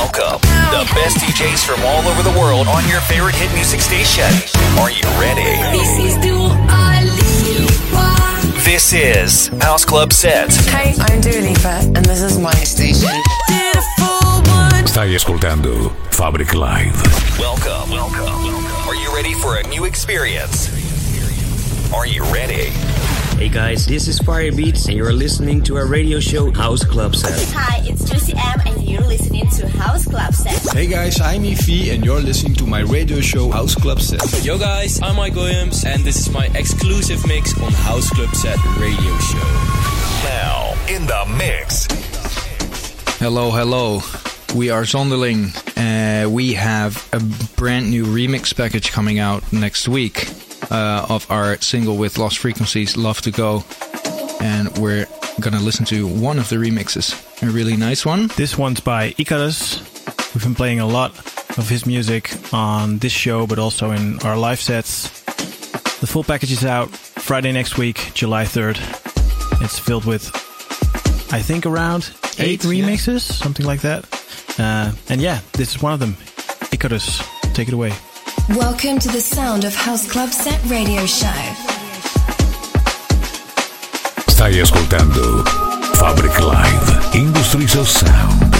Welcome, the best DJs from all over the world on your favorite hit music station. Are you ready? This is Dua Lipa. This is House Club Set. Hey, I'm Dua Lipa, and this is my station. Beautiful one. Stai ascoltando Fabric Live. Welcome, Welcome, welcome. Are you ready for a new experience? Are you ready? Hey guys, this is Firebeatz, and you're listening to our radio show House Club Set. Hi, it's Juicy M, and you're listening to House Club Set. Hey guys, I'm Efi and you're listening to my radio show House Club Set. Yo guys, I'm Mike Williams and this is my exclusive mix on House Club Set radio show. Now, in the mix. Hello, hello. We are Zonderling. Uh, we have a brand new remix package coming out next week uh, of our single with Lost Frequencies, Love to Go. And we're gonna listen to one of the remixes, a really nice one. This one's by Icarus. We've been playing a lot of his music on this show, but also in our live sets. The full package is out Friday next week, July 3rd. It's filled with, I think, around eight, Eight, yeah. remixes, something like that. Uh, and yeah, this is one of them. Icarus, take it away. Welcome to the sound of House Club Set Radio Show. Stai ascoltando Fabric Live. Industries of Sound.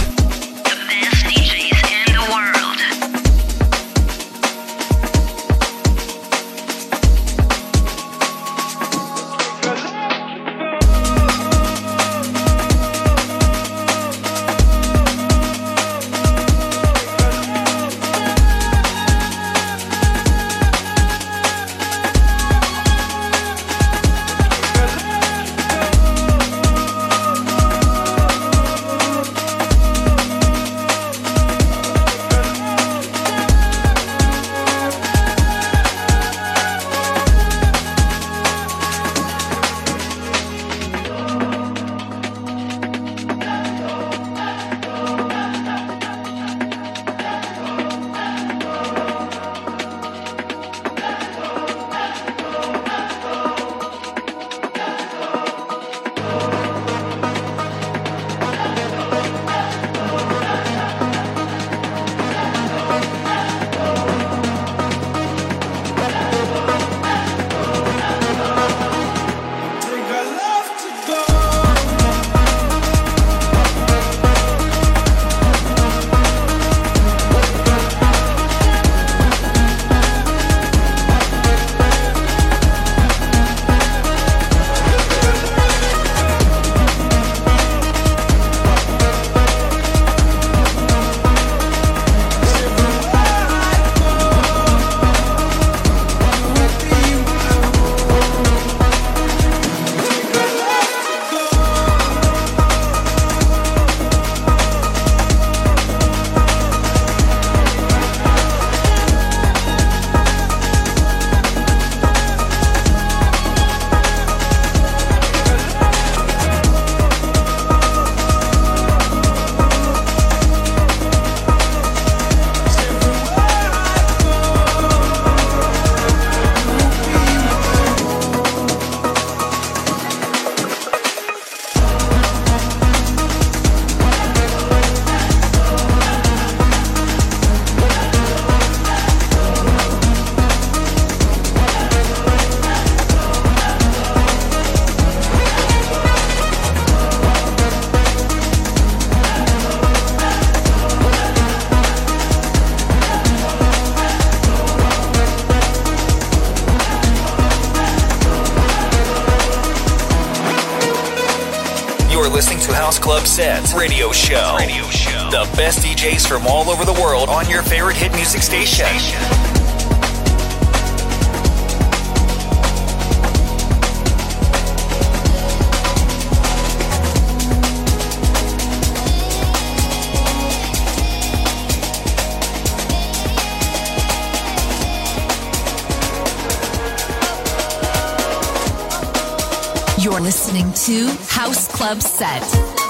House Club Set Radio Show. Radio Show. The best DJs from all over the world on your favorite hit music station. You're listening to House Club Set.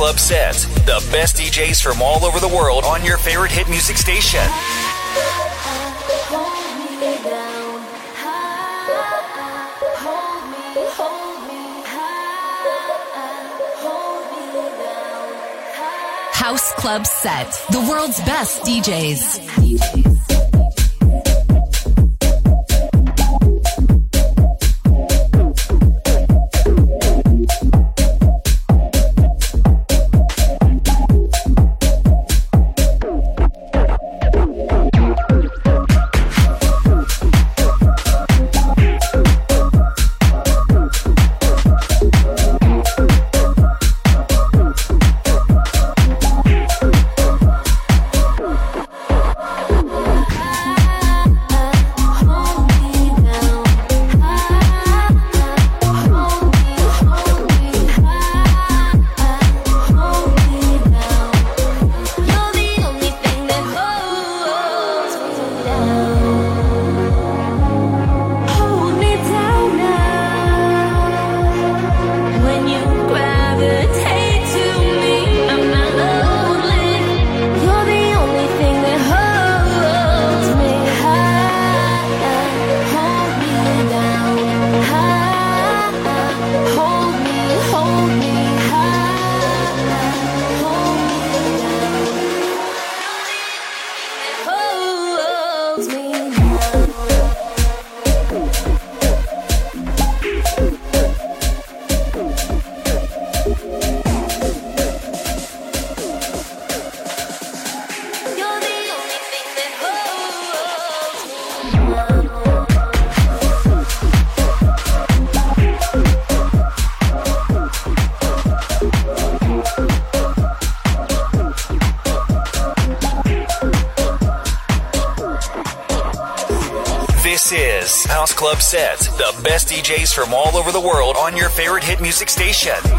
Club Sets. The best DJs from all over the world on your favorite hit music station. House Club Set, the world's best DJs. Music station.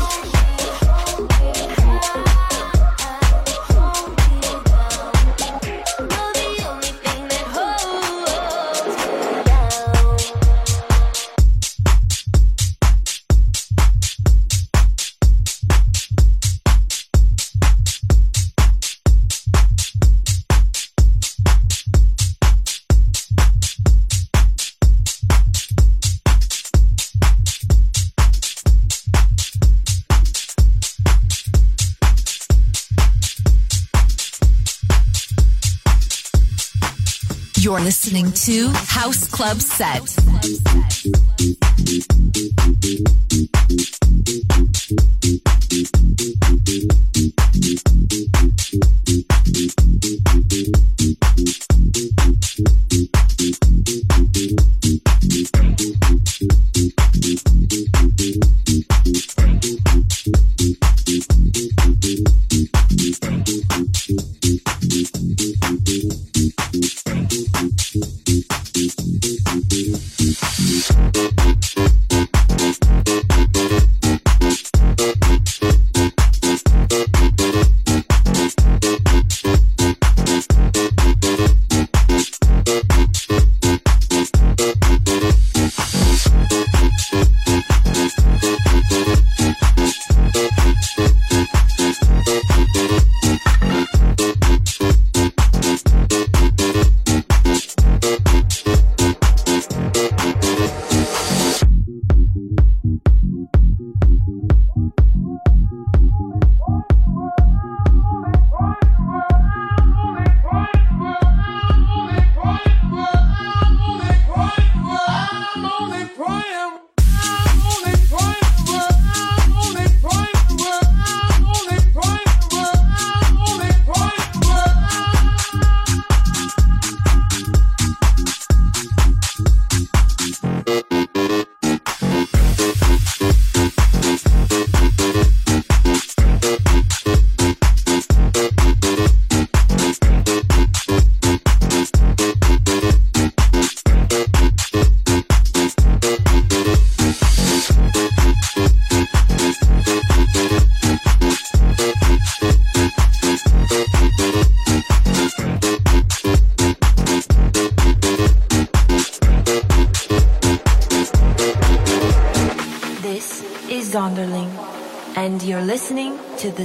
House Club Set.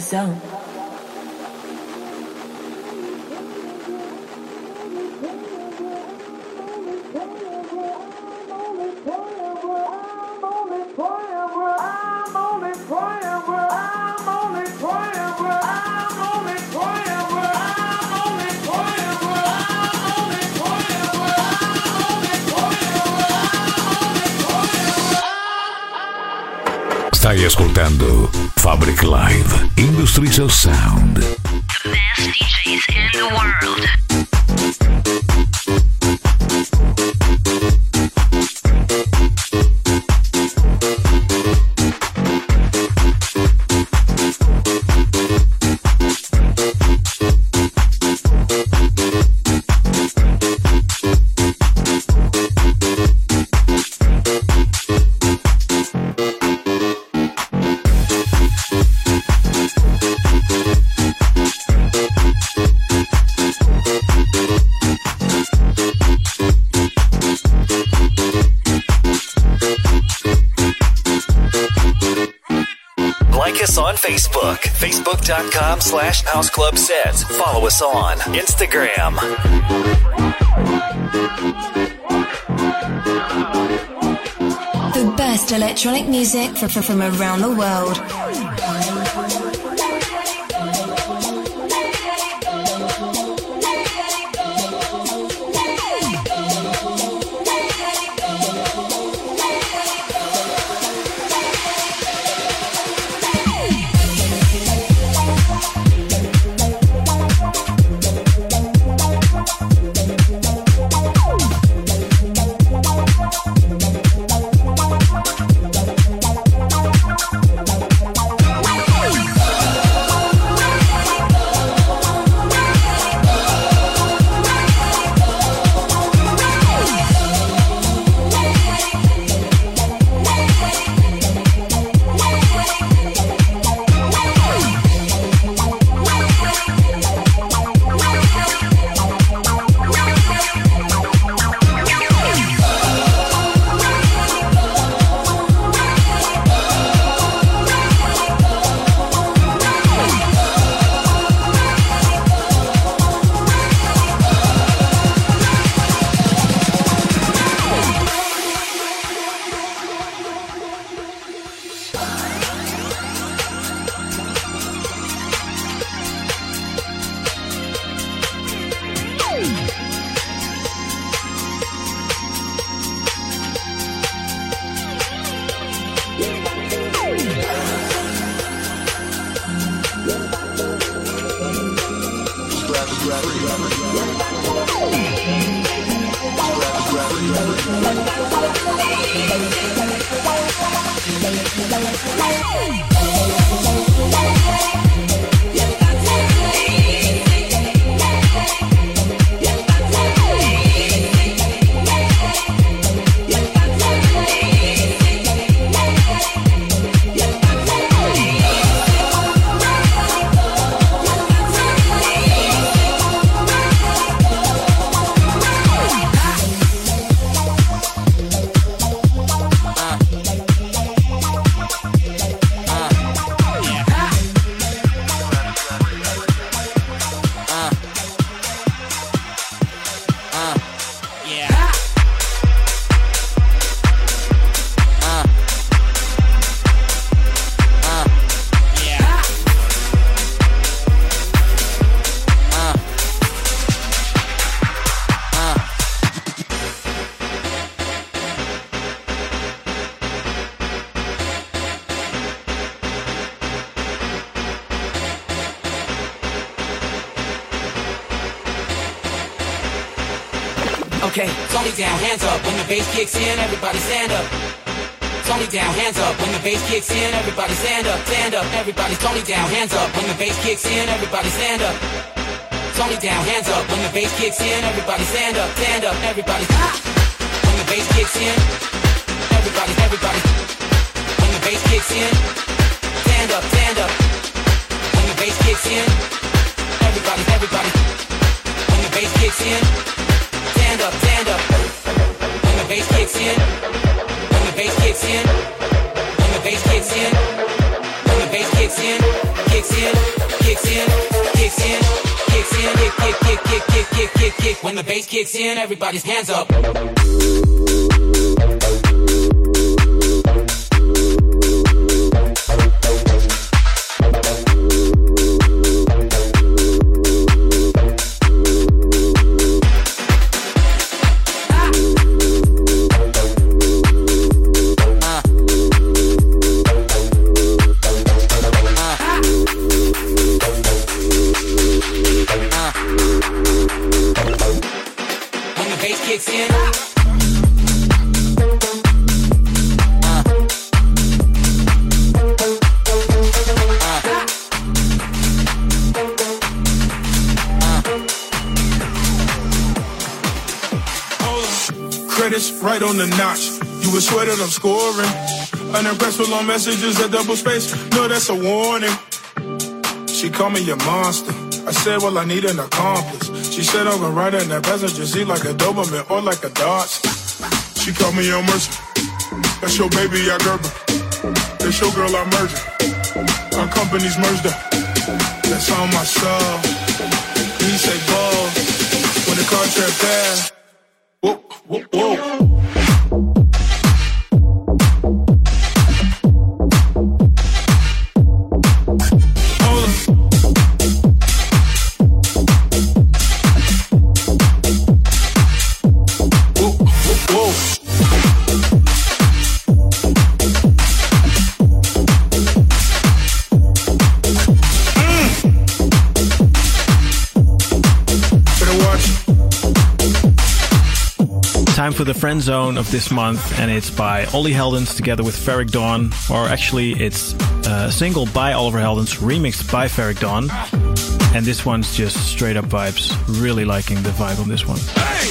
Zone. Facebook, facebook.com slash house club sets. Follow us on Instagram. The best electronic music from, around the world. Okay, kicks in, everybody stand up. Tony down, hands up. When the bass kicks in, everybody stand up, stand up. Everybody, Tony down, hands up. When the bass kicks in, everybody stand up. Tony down, hands up. When the bass kicks in, everybody stand up, stand up. Everybody, when the bass kicks in, everybody, everybody. When the bass kicks in, stand up, stand up. When the bass kicks in, everybody, everybody. in, kick, kick, kick, kick, kick, kick, kick. When the bass kicks in, everybody's hands up. Right on the notch. You would swear that I'm scoring. Unimpressed long messages at double space. No, that's a warning. She called me a monster. I said, well, I need an accomplice. She said I'm gonna ride in that passenger seat like a Doberman or like a Dodge. She called me a mercy. That's your baby, I Gerber. That's your girl, I merged. Our companies merged up. That's on my soul. He say ball. When the passed. Whoa, Time for the friend zone of this month, and it's by Ollie Heldens together with Ferreck Dawn, or actually, it's uh, a single by Oliver Heldens, remixed by Ferreck Dawn. And this one's just straight up vibes. Really liking the vibe on this one. She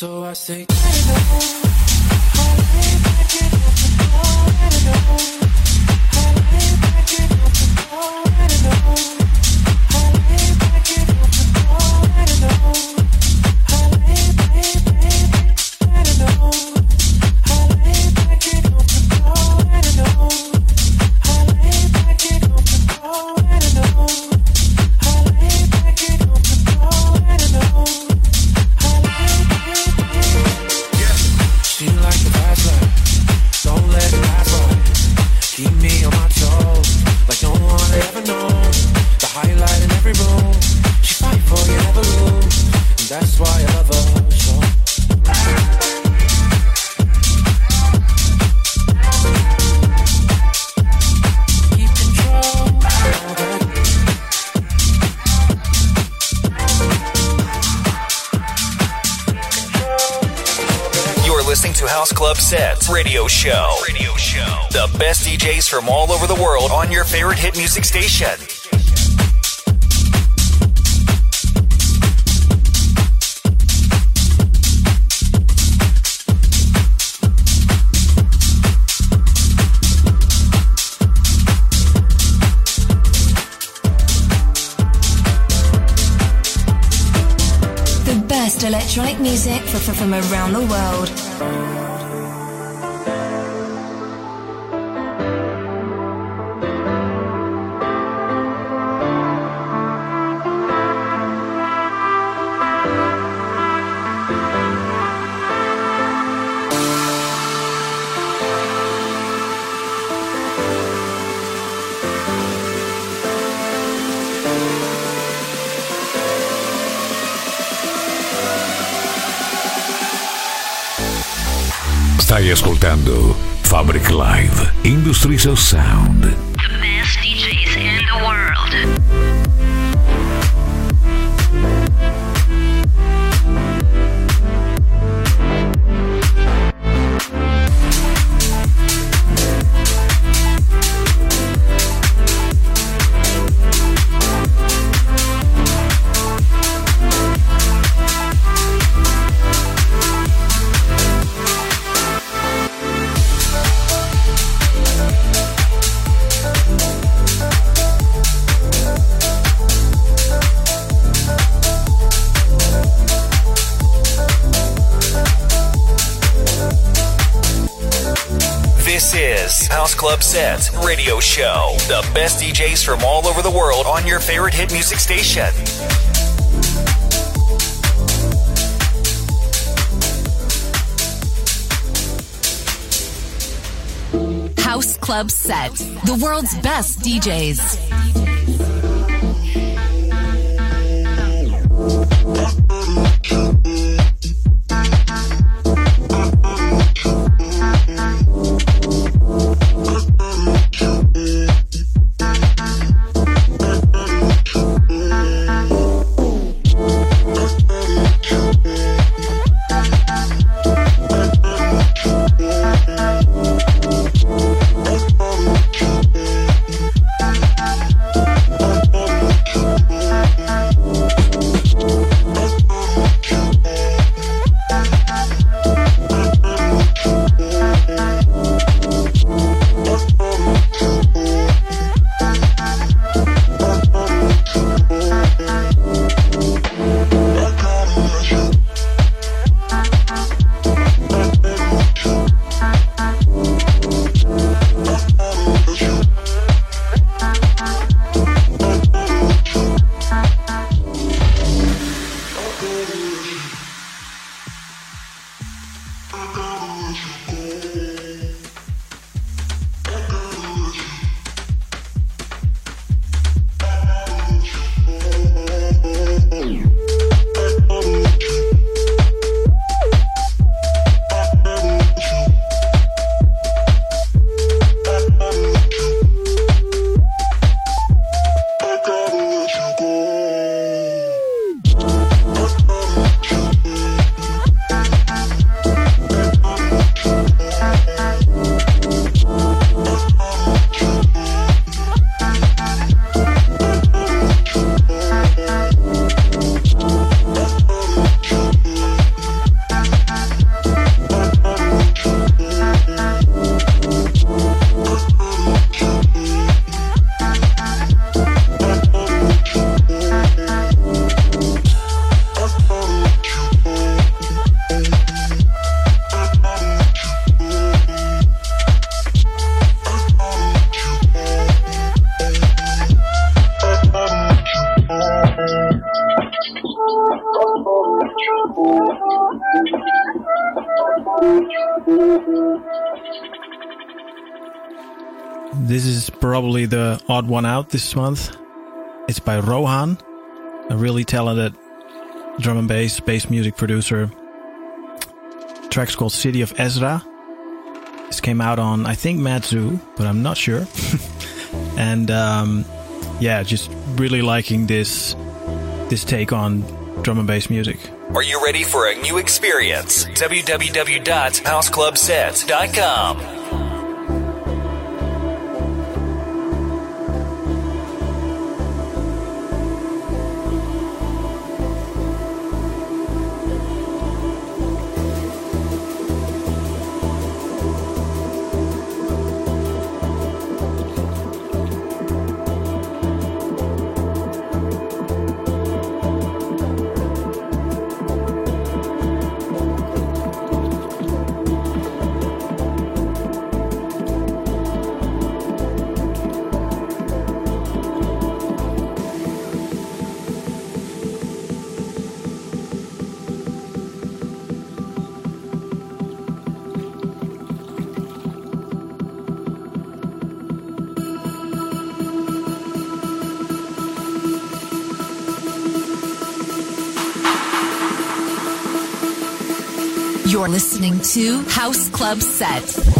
So I say, from all over the world on your favorite hit music station. The best electronic music from around the world. Stai ascoltando Fabric Live Industries of Sound. Sets Radio Show. The best DJs from all over the world on your favorite hit music station. House Club Set, the world's best DJs. One out this month. It's by Rohan, a really talented drum and bass, bass music producer. The track's called City of Ezra. This came out on, I think, Matsu, but I'm not sure. and um, yeah, just really liking this this take on drum and bass music. Are you ready for a new experience? www.houseclubsets.com. listening to House Club Set.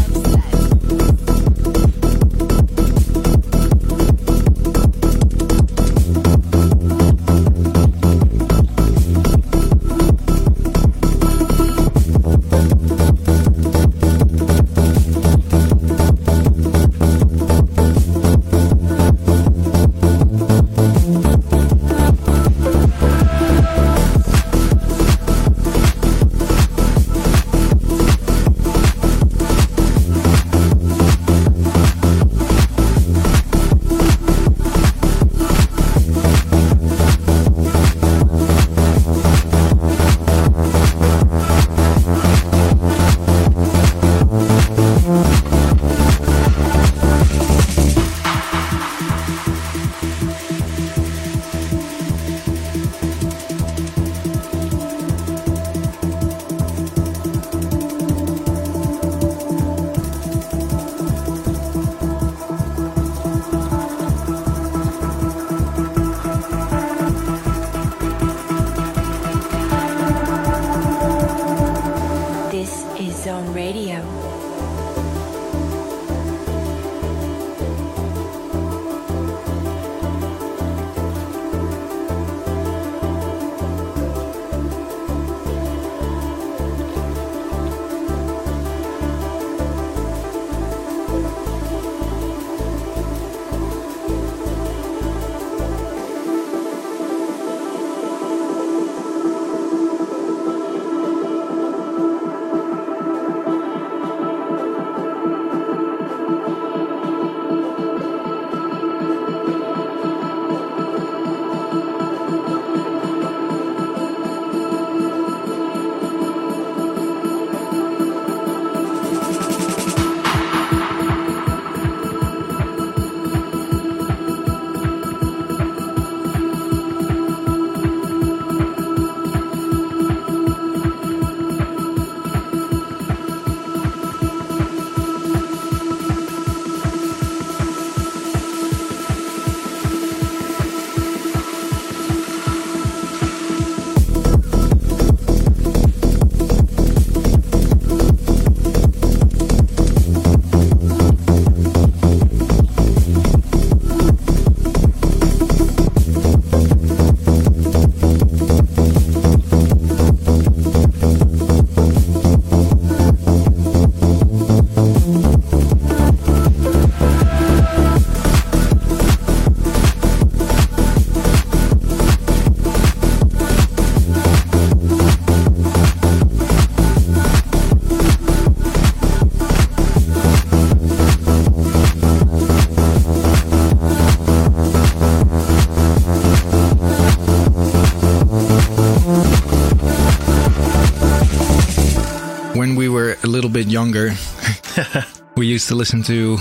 we used to listen to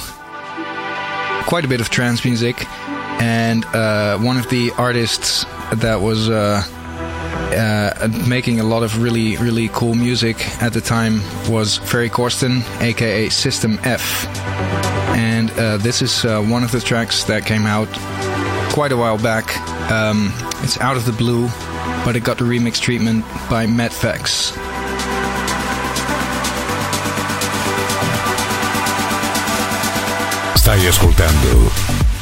quite a bit of trance music, and uh, one of the artists that was uh, uh, making a lot of really, really cool music at the time was Ferry Corsten, aka System F. And uh, this is uh, one of the tracks that came out quite a while back. Um, it's out of the blue, but it got the remix treatment by Matt Stai ascoltando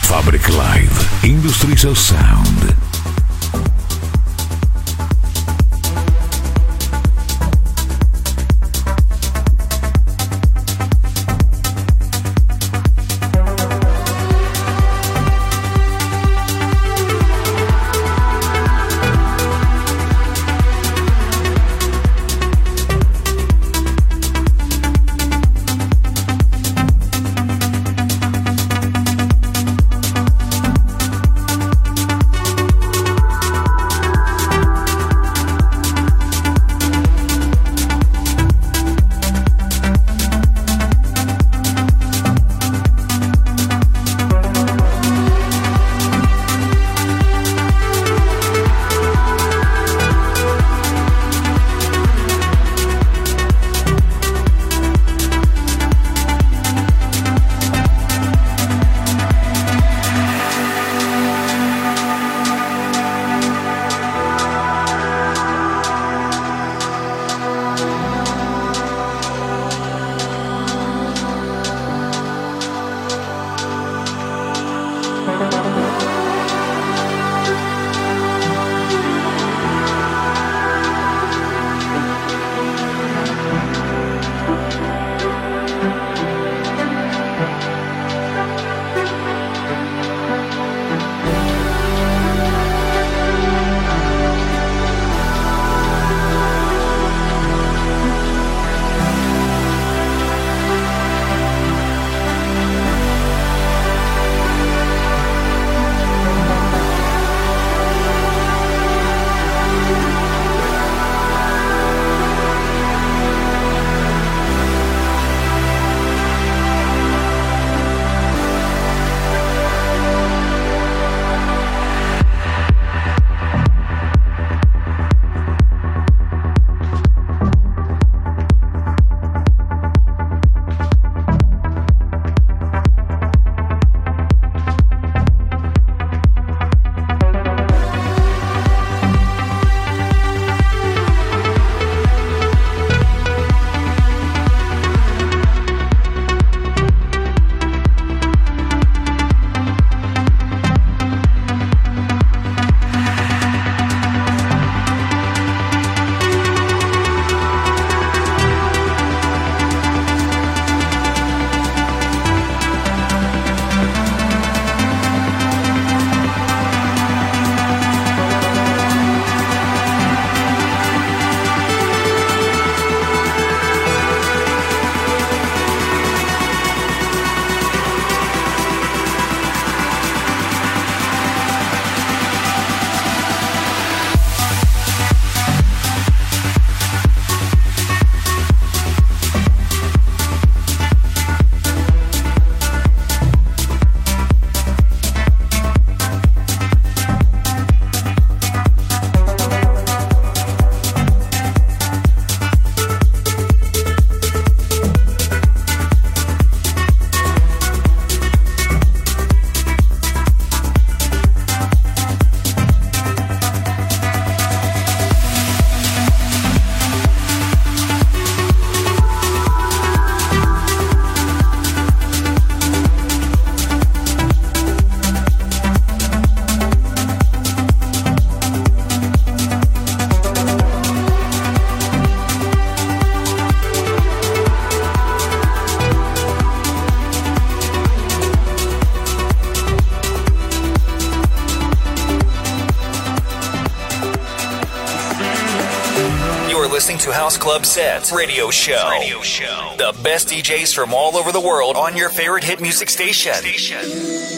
Fabric Live Industries of Sound. House Club Sets radio show. Radio show. The best DJs from all over the world on your favorite hit music station. station.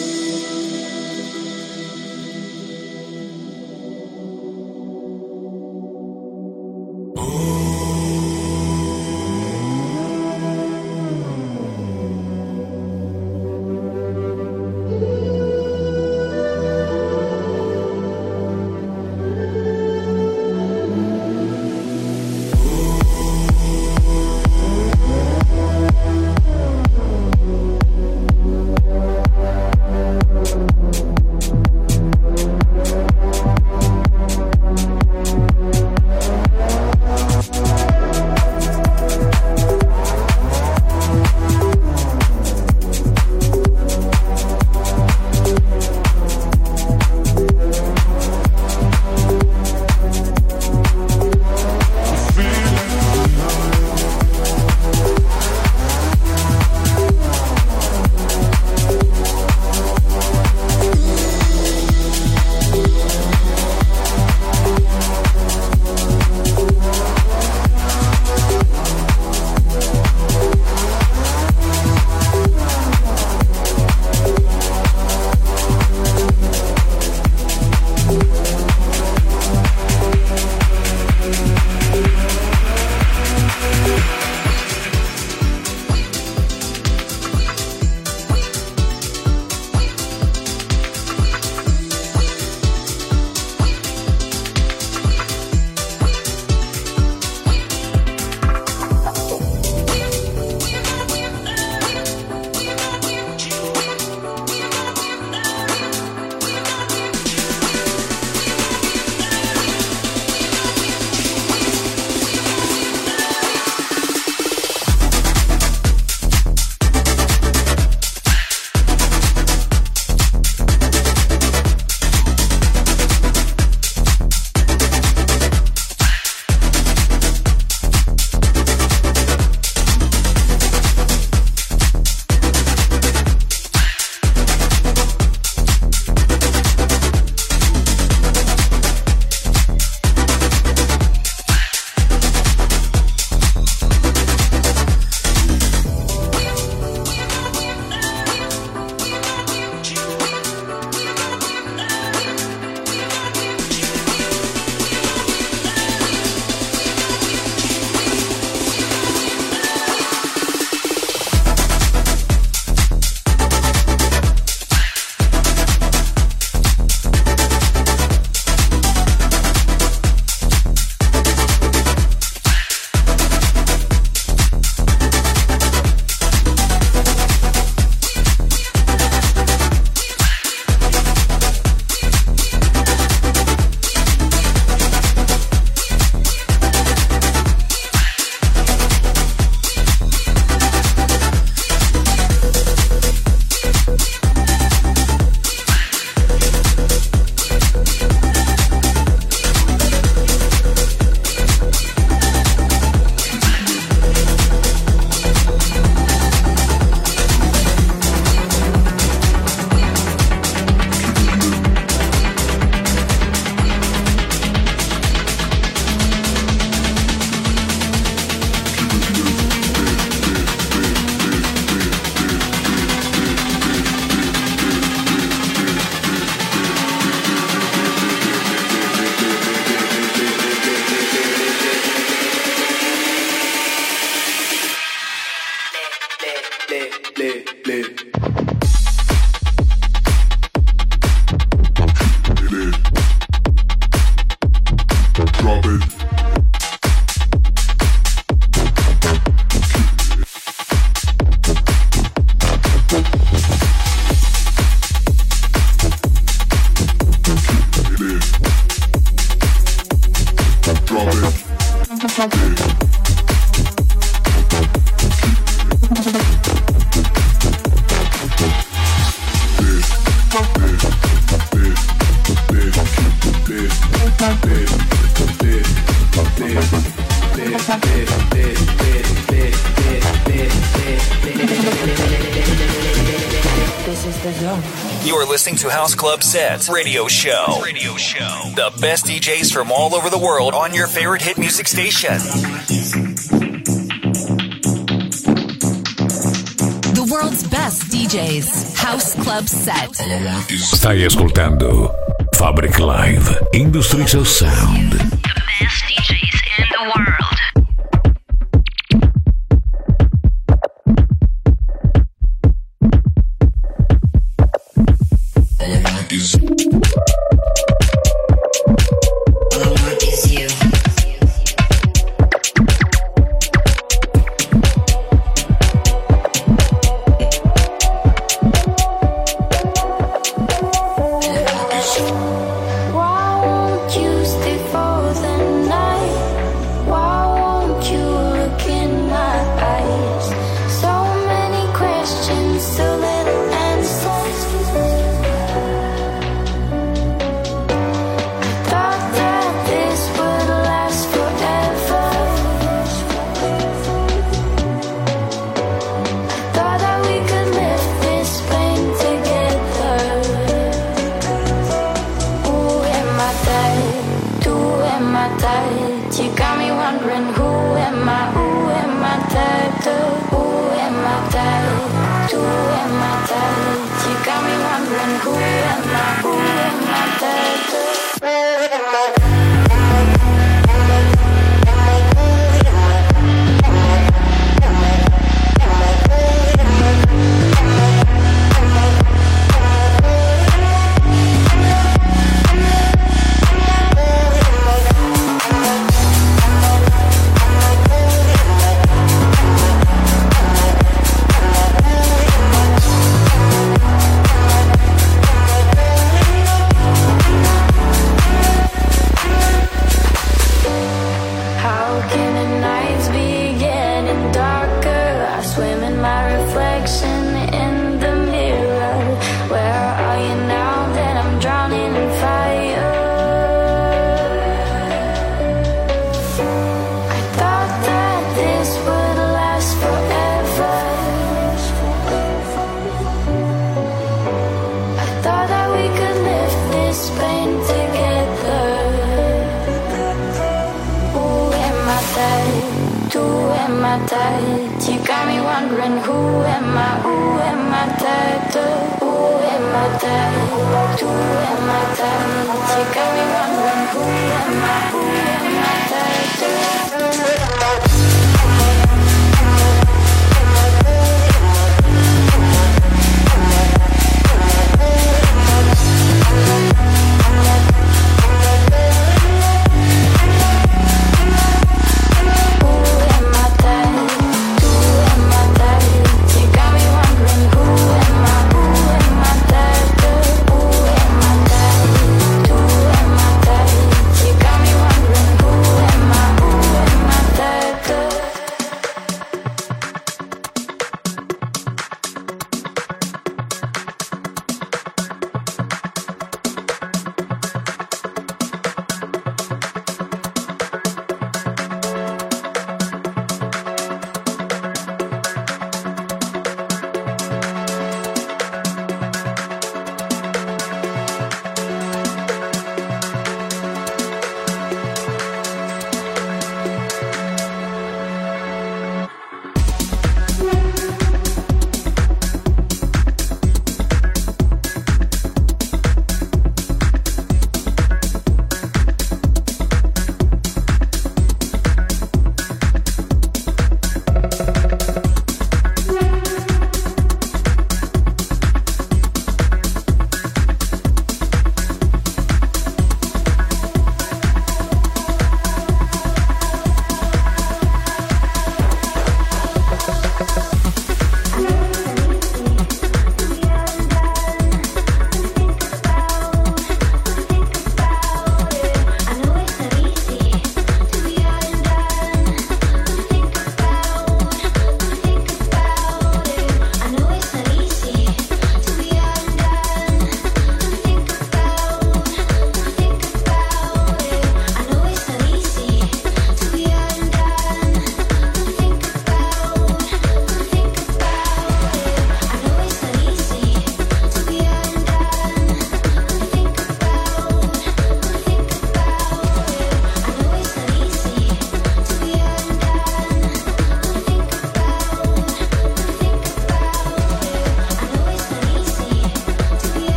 Club Sets radio show. Radio show. The best DJs from all over the world on your favorite hit music station. The world's best DJs. House Club Set. Stai ascoltando Fabric Live Industrial Sound.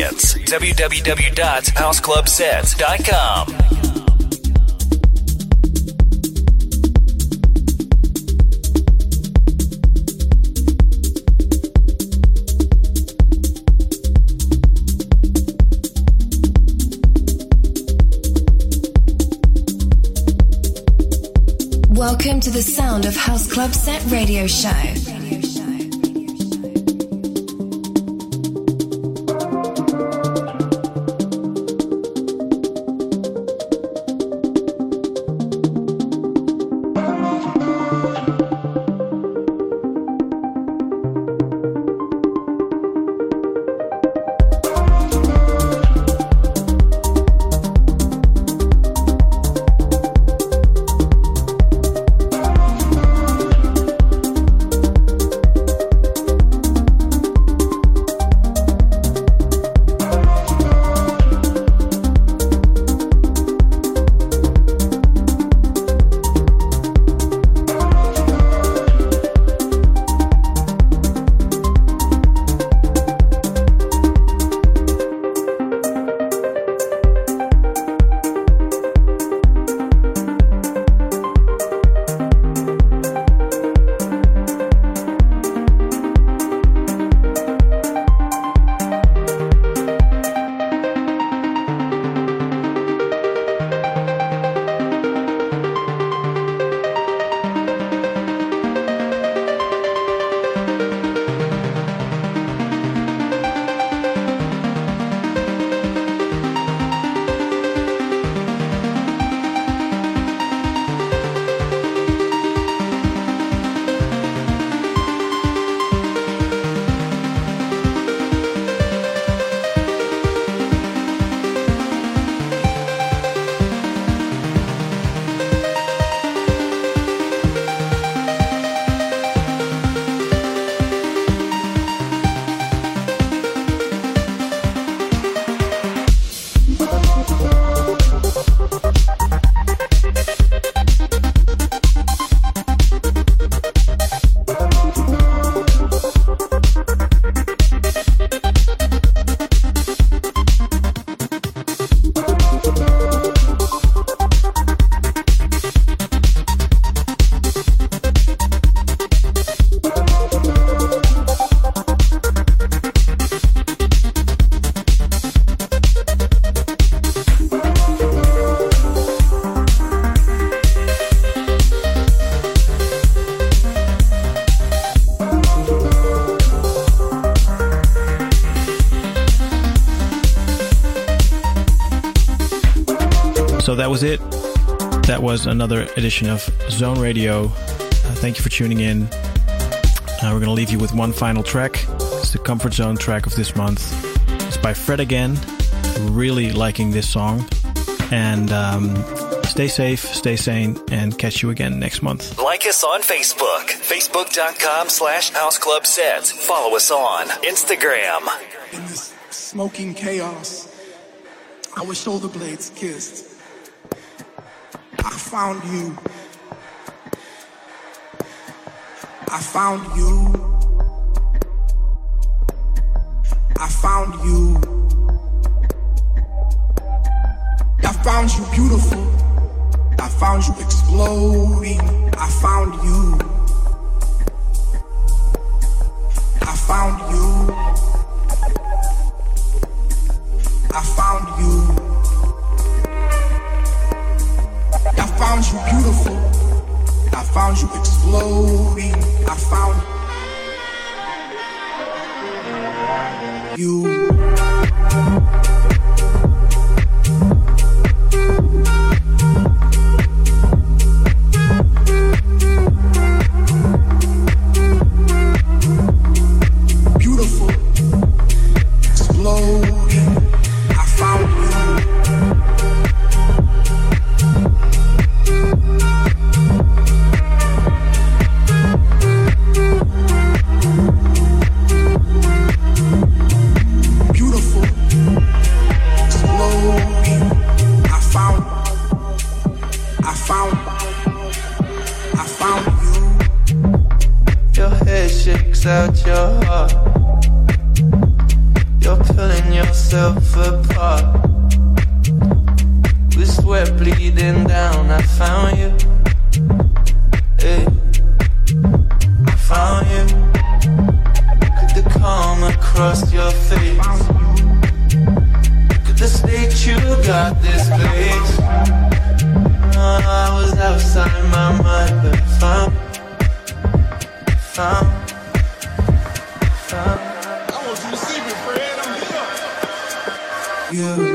Experience? www.houseclubsets.com. Welcome to the sound of House Club Set Radio Show. Edition of Zone Radio. Uh, thank you for tuning in. Uh, we're going to leave you with one final track. It's the Comfort Zone track of this month. It's by Fred again. Really liking this song. And um, stay safe, stay sane, and catch you again next month. Like us on Facebook, facebook.com slash houseclubsets. Follow us on Instagram. In this smoking chaos, our shoulder blades kissed. I found you. I found you. I found you. I found you beautiful. I found you exploding. I found you. I found you. I found you. Found you beautiful. I found you exploding. I found you. Out your heart. you're pulling yourself apart. With sweat bleeding down, I found you. Hey, I found you. Could the calm across your face? Could the state you got this place? I was outside my mind, but found, found. You.